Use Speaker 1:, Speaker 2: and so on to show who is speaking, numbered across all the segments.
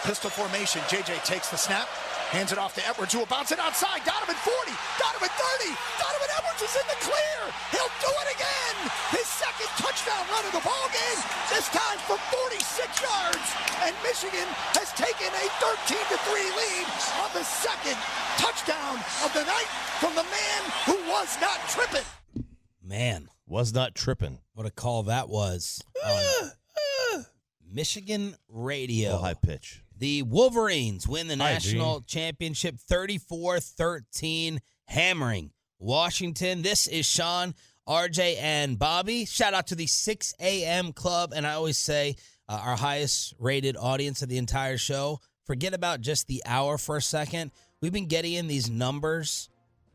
Speaker 1: Pistol formation. JJ takes the snap, hands it off to Edwards, who will bounce it outside. Donovan 40, Donovan 30. Donovan Edwards is in the clear. He'll do it again. His second touchdown run of the ball game. This time for 46 yards, and Michigan has taken a 13 to 3 lead on the second touchdown of the night from the man who was not tripping.
Speaker 2: Man,
Speaker 3: Was not tripping.
Speaker 2: what a call that was. Michigan radio.
Speaker 3: Oh, high pitch.
Speaker 2: The Wolverines win the
Speaker 4: Hi,
Speaker 2: national championship 34 13, hammering Washington. This is Shan, RJ, and Bobby. Shout out to the 6 a.m. club. And I always say, uh, our highest rated audience of the entire show. Forget about just the hour for a second. We've been getting in these numbers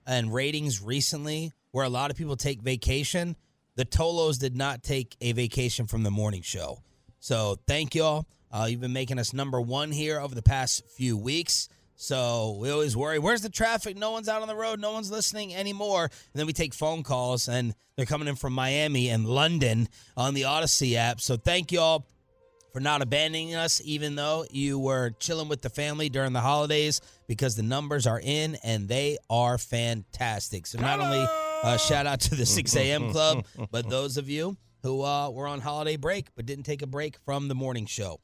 Speaker 2: and ratings recently where a lot of people take vacation. The Tolos did not take a vacation from the morning show. So thank y'all. Uh, you've been making us number one here over the past few weeks. So we always worry, where's the traffic? No one's out on the road. No one's listening anymore. And then we take phone calls, and they're coming in from Miami and London on the Odyssey app. So thank y'all for not abandoning us, even though you were chilling with the family during the holidays, because the numbers are in and they are fantastic. So not only uh, shout out to the 6 a.m. club, but those of you who uh, were on holiday break but didn't take a break from the morning show.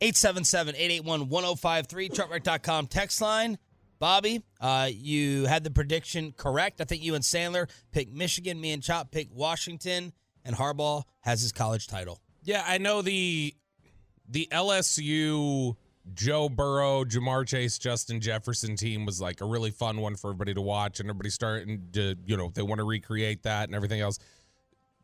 Speaker 2: 877-881-1053, truckwreck.com text line. Bobby, uh, you had the prediction correct. I think you and Sandler picked Michigan. Me and Chop picked Washington. And Harbaugh has his college title.
Speaker 4: Yeah, I know the the LSU Joe Burrow, Ja'Marr Chase, Justin Jefferson team was like a really fun one for everybody to watch, and everybody starting to you know they want to recreate that and everything else.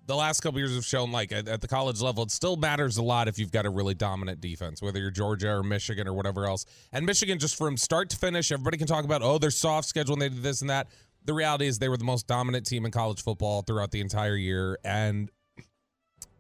Speaker 4: The last couple years have shown like at, at the college level, it still matters a lot if you've got a really dominant defense, whether you're Georgia or Michigan or whatever else. And Michigan, just from start to finish, everybody can talk about oh they're soft schedule and they did this and that. The reality is they were the most dominant team in college football throughout the entire year, and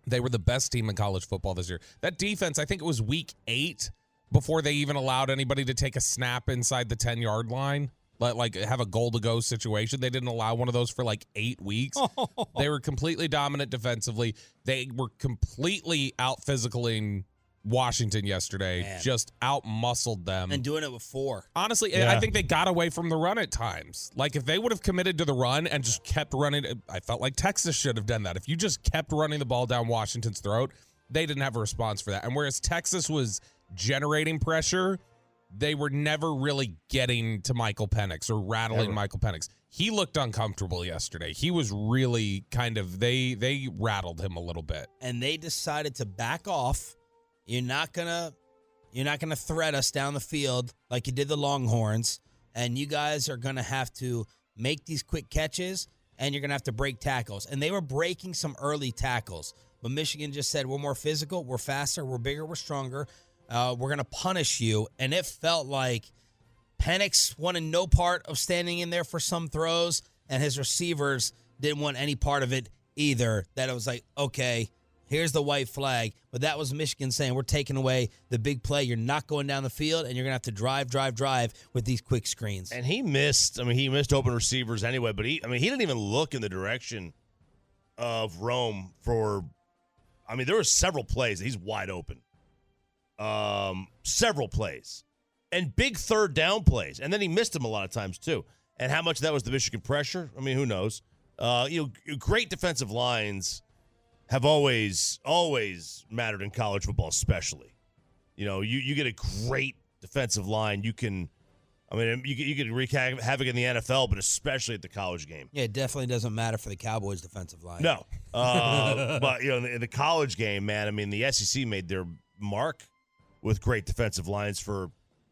Speaker 4: they were the best team in college football this year. That defense, I think it was week eight before they even allowed anybody to take a snap inside the 10 yard line, like, like have a goal to go situation. They didn't allow one of those for like eight weeks. they were completely dominant defensively. They were completely out physicaling Washington yesterday,
Speaker 2: Man.
Speaker 4: just out muscled them.
Speaker 2: And doing it with four.
Speaker 4: Honestly,
Speaker 3: Yeah.
Speaker 4: I think they got away from the run at times. Like if they would have committed to the run and just kept running, I felt like Texas should have done that. If you just kept running the ball down Washington's throat, they didn't have a response for that. And whereas Texas was generating pressure, they were never really getting to Michael Penix or rattling
Speaker 3: Never.
Speaker 4: Michael Penix. He looked uncomfortable yesterday. He was really kind of they they rattled him a little bit.
Speaker 2: and they decided to back off. You're not gonna you're not gonna threat us down the field like you did the Longhorns, and you guys are gonna have to make these quick catches and you're gonna have to break tackles. And they were breaking some early tackles. But Michigan just said, We're more physical, we're faster, we're bigger, we're stronger. Uh, we're gonna punish you. And it felt like Penix wanted no part of standing in there for some throws, and his receivers didn't want any part of it either. That it was like, okay, here's the white flag. But that was Michigan saying, we're taking away the big play. You're not going down the field, and you're going to have to drive, drive, drive with these quick screens.
Speaker 3: And he missed. I mean, he missed open receivers anyway. But he, I mean, he didn't even look in the direction of Rome for. I mean, there were several plays. He's wide open. Um, several plays, and big third down plays, and then he missed them a lot of times too. And how much that was the Michigan pressure? I mean, who knows? Uh, you know, great defensive lines have always always mattered in college football, especially. You know, you you get a great defensive line. You can, I mean, you you could wreak havoc havoc in the NFL, but especially at the college game.
Speaker 2: Yeah, it definitely doesn't matter for the Cowboys' defensive line.
Speaker 3: No, uh, but you know, in the, in the college game, man. I mean, the SEC made their mark with great defensive lines for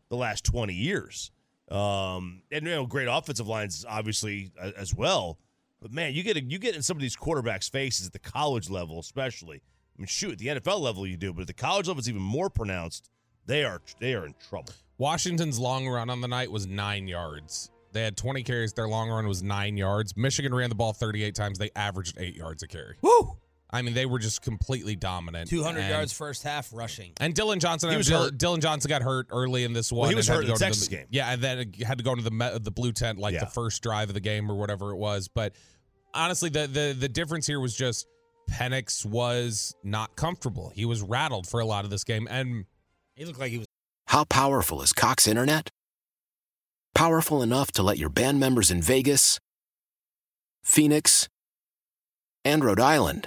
Speaker 3: the last twenty years, um, and you know, great offensive lines, obviously as well. But man, you get you get in some of these quarterbacks' faces at the college level, especially. I mean, shoot, at the NFL level you do, but at the college level it's even more pronounced. They are they are in trouble.
Speaker 4: Washington's long run on the night was nine yards. They had 20 carries. Their long run was nine yards. Michigan ran the ball 38 times. They averaged eight yards a carry.
Speaker 2: Woo!
Speaker 4: I mean, they were just completely dominant.
Speaker 2: 200
Speaker 4: And-
Speaker 2: yards first half rushing.
Speaker 4: And Dillon Johnson,
Speaker 3: He was
Speaker 4: Dillon,
Speaker 3: hurt.
Speaker 4: Dillon Johnson got hurt early in this one.
Speaker 3: he was hurt in the
Speaker 4: to
Speaker 3: Texas game.
Speaker 4: Yeah, and then had to go into the the blue tent like
Speaker 3: Yeah.
Speaker 4: the first drive of the game or whatever it was. But honestly, the the the difference here was just Penix was not comfortable. He was rattled for a lot of this game, and
Speaker 2: He looked like he was.
Speaker 5: How powerful is Cox Internet? Powerful enough to let your band members in Vegas, Phoenix, and Rhode Island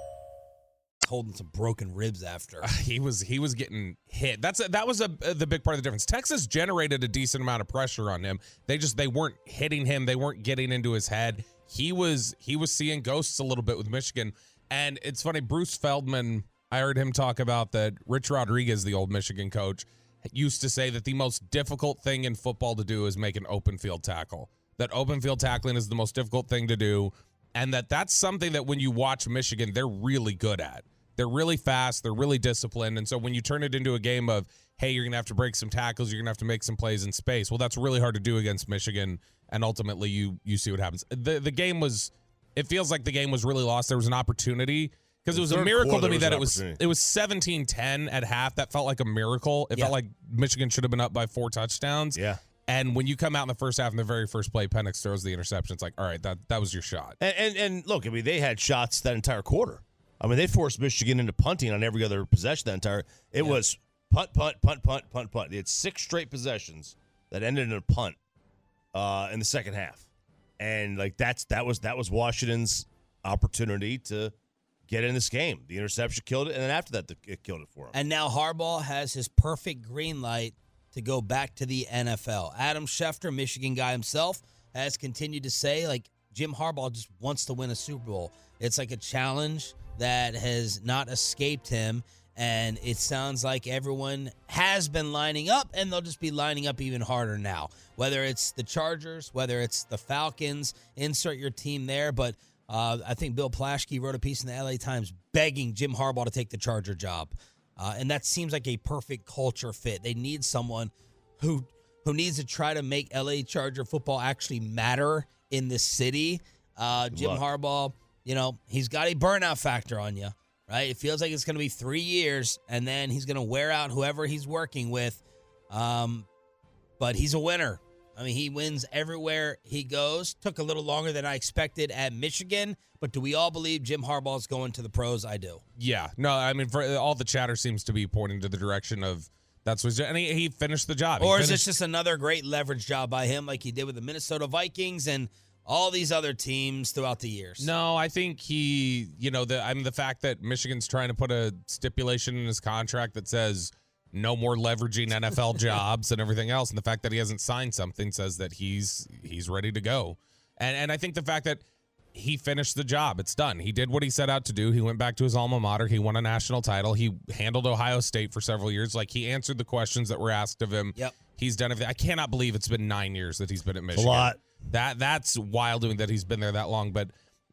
Speaker 2: Holding some broken ribs after.
Speaker 4: he was he was getting hit. That's a, that was a, uh, the big part of the difference. Texas generated a decent amount of pressure on him. They just they weren't hitting him. They weren't getting into his head. He was he was seeing ghosts a little bit with Michigan. And it's funny, Bruce Feldman. I heard him talk about that. Rich Rodriguez, the old Michigan coach, used to say that the most difficult thing in football to do is make an open field tackle. That open field tackling is the most difficult thing to do, and that that's something that when you watch Michigan, they're really good at. They're really fast. They're really disciplined. And so when you turn it into a game of, hey, you're going to have to break some tackles, you're going to have to make some plays in space. Well, that's really hard to do against Michigan. And ultimately, you you see what happens. The the game was, it feels like the game was really lost. There was an opportunity because it was a miracle
Speaker 3: quarter,
Speaker 4: to me that it
Speaker 3: was
Speaker 4: it was 17-10 at half. That felt like a miracle. It
Speaker 2: Yeah.
Speaker 4: felt like Michigan should have been up by four touchdowns.
Speaker 3: Yeah.
Speaker 4: And when you come out in the first half in the very first play, Penix throws the interception. It's like, all right, that that was your shot.
Speaker 3: And, and and look, I mean, they had shots that entire quarter. I mean, they forced Michigan into punting on every other possession that entire. It was punt, punt, punt, punt, punt, punt. They had six straight possessions that ended in a punt uh, in the second half, and like that's that was that was Washington's opportunity to get in this game. The interception killed it, and then after that, the, it killed it for them.
Speaker 2: And now Harbaugh has his perfect green light to go back to the NFL. Adam Schefter, Michigan guy himself, has continued to say like Jim Harbaugh just wants to win a Super Bowl. It's like a challenge that has not escaped him. And it sounds like everyone has been lining up, and they'll just be lining up even harder now. Whether it's the Chargers, whether it's the Falcons, insert your team there. But uh, I think Bill Plaschke wrote a piece in the LA Times begging Jim Harbaugh to take the Charger job. Uh, and that seems like a perfect culture fit. They need someone who who needs to try to make LA Charger football actually matter in this city. Uh, Jim
Speaker 3: luck.
Speaker 2: Harbaugh, you know, he's got a burnout factor on you, right? It feels like it's going to be three years, and then he's going to wear out whoever he's working with. Um, but he's a winner. I mean, he wins everywhere he goes. Took a little longer than I expected at Michigan, but do we all believe Jim Harbaugh's going to the pros? I do.
Speaker 4: Yeah, no, I mean, for all the chatter seems to be pointing to the direction of that's what, and he, he finished the job.
Speaker 2: Or is this just another great leverage job by him, like he did with the Minnesota Vikings and all these other teams throughout the years?
Speaker 4: No, I think he, you know, the I mean the fact that Michigan's trying to put a stipulation in his contract that says no more leveraging NFL jobs and everything else, and the fact that he hasn't signed something says that he's he's ready to go. And and I think the fact that he finished the job, it's done. He did what he set out to do. He went back to his alma mater. He won a national title. He handled Ohio State for several years. Like he answered the questions that were asked of him.
Speaker 2: Yep.
Speaker 4: He's done everything. I cannot believe it's been nine years that he's been at Michigan.
Speaker 3: a lot.
Speaker 4: That that's wild doing that he's been there that long. But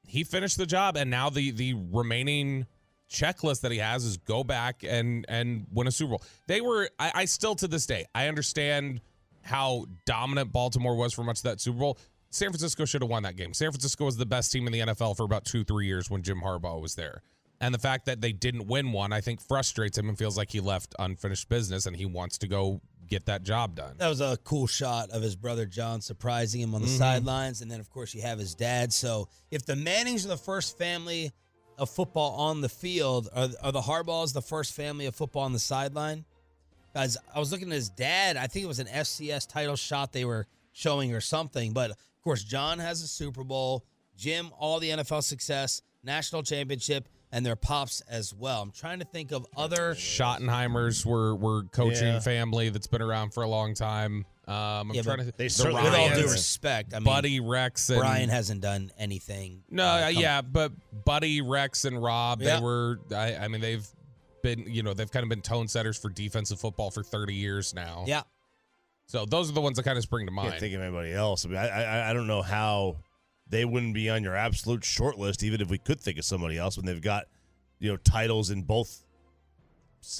Speaker 4: he finished the job, and now the the remaining checklist that he has is go back and and win a Super Bowl. They were. I, I still to this day I understand how dominant Baltimore was for much of that Super Bowl. San Francisco should have won that game. San Francisco was the best team in the NFL for about two three years when Jim Harbaugh was there. And the fact that they didn't win one, I think, frustrates him and feels like he left unfinished business, and he wants to go get that job done.
Speaker 2: That was a cool shot of his brother John surprising him on the
Speaker 4: Mhm.
Speaker 2: sidelines. And then, of course, you have his dad. So if the Mannings are the first family of football on the field, are, are the Harbaughs the first family of football on the sideline? Guys, I was looking at his dad. I think it was an FCS title shot they were showing or something. But, of course, John has a Super Bowl. Jim, all the NFL success, national championship, and their pops as well. I'm trying to think of other.
Speaker 4: Schottenheimers were were coaching
Speaker 3: Yeah.
Speaker 4: family that's been around for a long time. Um, I'm
Speaker 2: Yeah,
Speaker 4: trying
Speaker 2: but
Speaker 4: to.
Speaker 3: they
Speaker 4: the
Speaker 3: certainly-
Speaker 2: With all due respect, I mean,
Speaker 4: Buddy Rex and
Speaker 2: Brian hasn't done anything.
Speaker 4: No,
Speaker 2: uh,
Speaker 4: uh,
Speaker 2: come-
Speaker 4: yeah, but Buddy Rex and Rob,
Speaker 2: Yeah.
Speaker 4: they were. I, I mean, they've been. You know, they've kind of been tone setters for defensive football for 30 years now.
Speaker 2: Yeah.
Speaker 4: So those are the ones that kind of spring to mind.
Speaker 3: Can't think of anybody else. I mean, I, I I don't know how they wouldn't be on your absolute short list, even if we could think of somebody else when they've got you know titles in both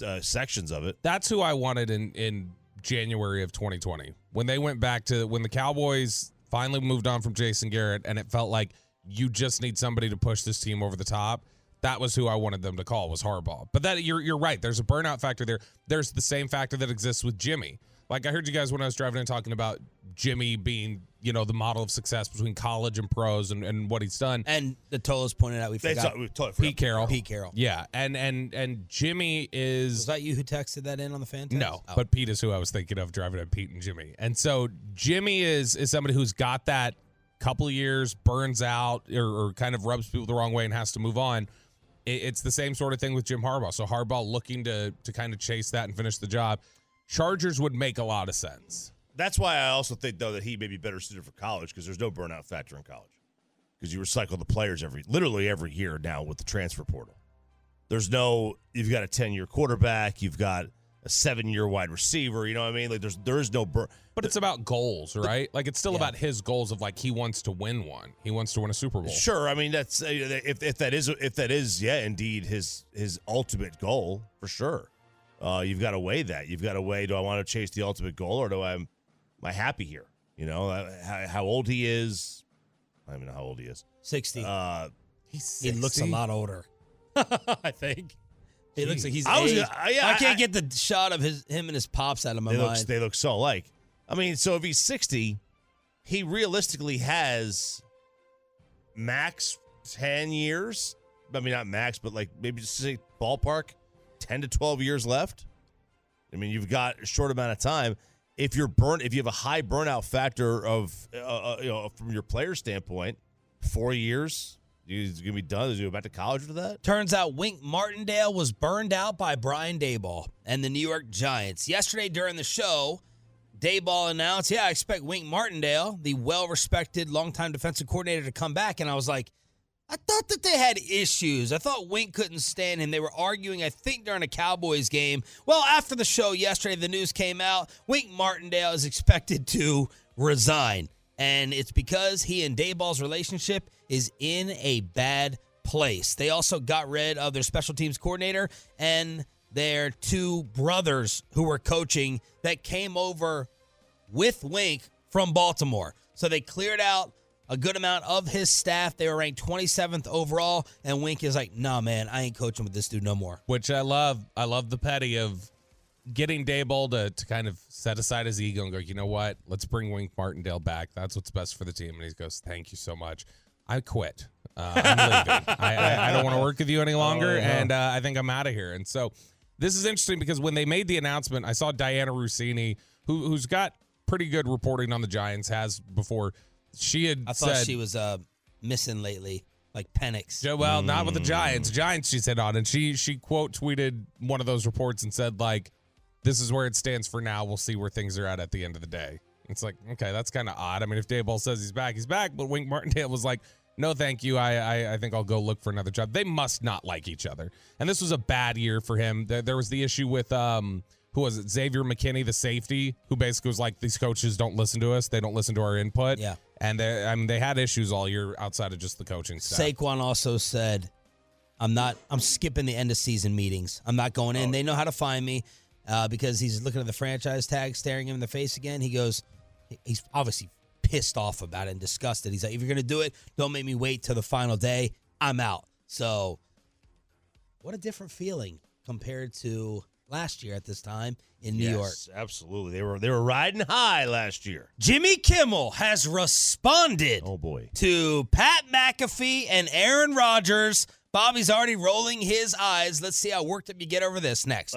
Speaker 3: uh, sections of it.
Speaker 4: That's who I wanted in in January of 2020 when they went back to when the Cowboys finally moved on from Jason Garrett, and it felt like you just need somebody to push this team over the top. That was who I wanted them to call was Harbaugh. But that you're you're right. There's a burnout factor there. There's the same factor that exists with Jimmy. Like I heard you guys when I was driving in talking about Jimmy being, you know, the model of success between college and pros and, and what he's done.
Speaker 2: And the Tolos pointed out we
Speaker 3: They
Speaker 2: forgot.
Speaker 3: saw- we totally forgot
Speaker 4: Pete Carroll.
Speaker 2: Pete Carroll.
Speaker 4: Yeah. And and and Jimmy is
Speaker 2: Was that you who texted that in on the fan? text?
Speaker 4: No,
Speaker 2: Oh.
Speaker 4: but Pete is who I was thinking of driving at Pete and Jimmy. And so Jimmy is is somebody who's got that couple of years, burns out, or, or kind of rubs people the wrong way and has to move on. It, it's the same sort of thing with Jim Harbaugh. So Harbaugh looking to to kind of chase that and finish the job. Chargers would make a lot of sense.
Speaker 3: That's why I also think though that he may be better suited for college because there's no burnout factor in college because you recycle the players every literally every year now with the transfer portal. There's no you've got a 10 year quarterback, you've got a seven year wide receiver. You know what I mean? Like there's there's no burn.
Speaker 4: But it's about goals, right? Like it's still
Speaker 2: Yeah.
Speaker 4: about his goals of like he wants to win one. He wants to win a Super Bowl.
Speaker 3: Sure, I mean that's uh, if if that is if that is yeah indeed his his ultimate goal for sure. Uh, you've got to weigh that. You've got to weigh: Do I want to chase the ultimate goal, or do I am I happy here? You know uh, how, how old he is. I don't even know how old he is.
Speaker 2: 60.
Speaker 3: Uh,
Speaker 4: He's
Speaker 2: he looks a
Speaker 4: 60.
Speaker 2: lot older. I think. He looks like he's.
Speaker 3: I was
Speaker 2: aged.
Speaker 3: uh, yeah,
Speaker 2: I can't get the shot of his him and his pops out of my
Speaker 3: they look
Speaker 2: mind.
Speaker 3: they look so alike. I mean, so if he's sixty, he realistically has max ten years. I mean, not max, but like maybe just say ballpark ten to twelve years left. I mean, you've got a short amount of time. If you're burnt, if you have a high burnout factor of, uh, uh, you know, from your player standpoint, four years, he's gonna be done. Is he go back to college for that?
Speaker 2: Turns out Wink Martindale was burned out by Brian Daboll and the New York Giants. Yesterday during the show, Daboll announced, Yeah, I expect Wink Martindale, the well respected longtime defensive coordinator, to come back. And I was like, I thought that they had issues. I thought Wink couldn't stand him. They were arguing, I think, during a Cowboys game. Well, after the show yesterday, the news came out. Wink Martindale is expected to resign. And it's because he and Daboll's relationship is in a bad place. They also got rid of their special teams coordinator and their two brothers who were coaching that came over with Wink from Baltimore. So they cleared out a good amount of his staff. They were ranked 27th overall, and Wink is like, "Nah, man, I ain't coaching with this dude no more."
Speaker 4: Which I love. I love the petty of getting Daboll to, to kind of set aside his ego and go, you know what? Let's bring Wink Martindale back. That's what's best for the team. And he goes, thank you so much. I quit. Uh, I'm leaving. I, I, I don't want to work with you any longer,
Speaker 3: Oh,
Speaker 4: and uh, I think I'm out of here. And so this is interesting because when they made the announcement, I saw Dianna Russini, who who's got pretty good reporting on the Giants, has before. She had
Speaker 2: I thought
Speaker 4: said
Speaker 2: she was uh, missing lately, like Penix.
Speaker 4: Yeah, well, not with the
Speaker 3: Mm.
Speaker 4: Giants. Giants she said on, and she she quote tweeted one of those reports and said like, "This is where it stands for now. We'll see where things are at at the end of the day." It's like okay, that's kind of odd. I mean, if Daboll says he's back, he's back. But Wink Martindale was like, "No, thank you. I, I I think I'll go look for another job." They must not like each other, and this was a bad year for him. There, there was the issue with um. Who was it? Xavier McKinney, the safety, who basically was like, "These coaches don't listen to us. They don't listen to our input."
Speaker 2: Yeah.
Speaker 4: And they, I mean, they had issues all year outside of just the coaching staff.
Speaker 2: Saquon also said, "I'm not. I'm skipping the end of season meetings. I'm not going in. They know how to find me uh, because he's looking at the franchise tag, staring him in the face again. He goes, he's obviously pissed off about it and disgusted. He's like, if you're gonna do it, don't make me wait till the final day. I'm out. So, what a different feeling compared to last year at this time in New York.
Speaker 3: Absolutely. They were they were riding high last year.
Speaker 2: Jimmy Kimmel has responded
Speaker 3: Oh boy.
Speaker 2: to Pat McAfee and Aaron Rodgers. Bobby's already rolling his eyes. Let's see how worked up you get over this next.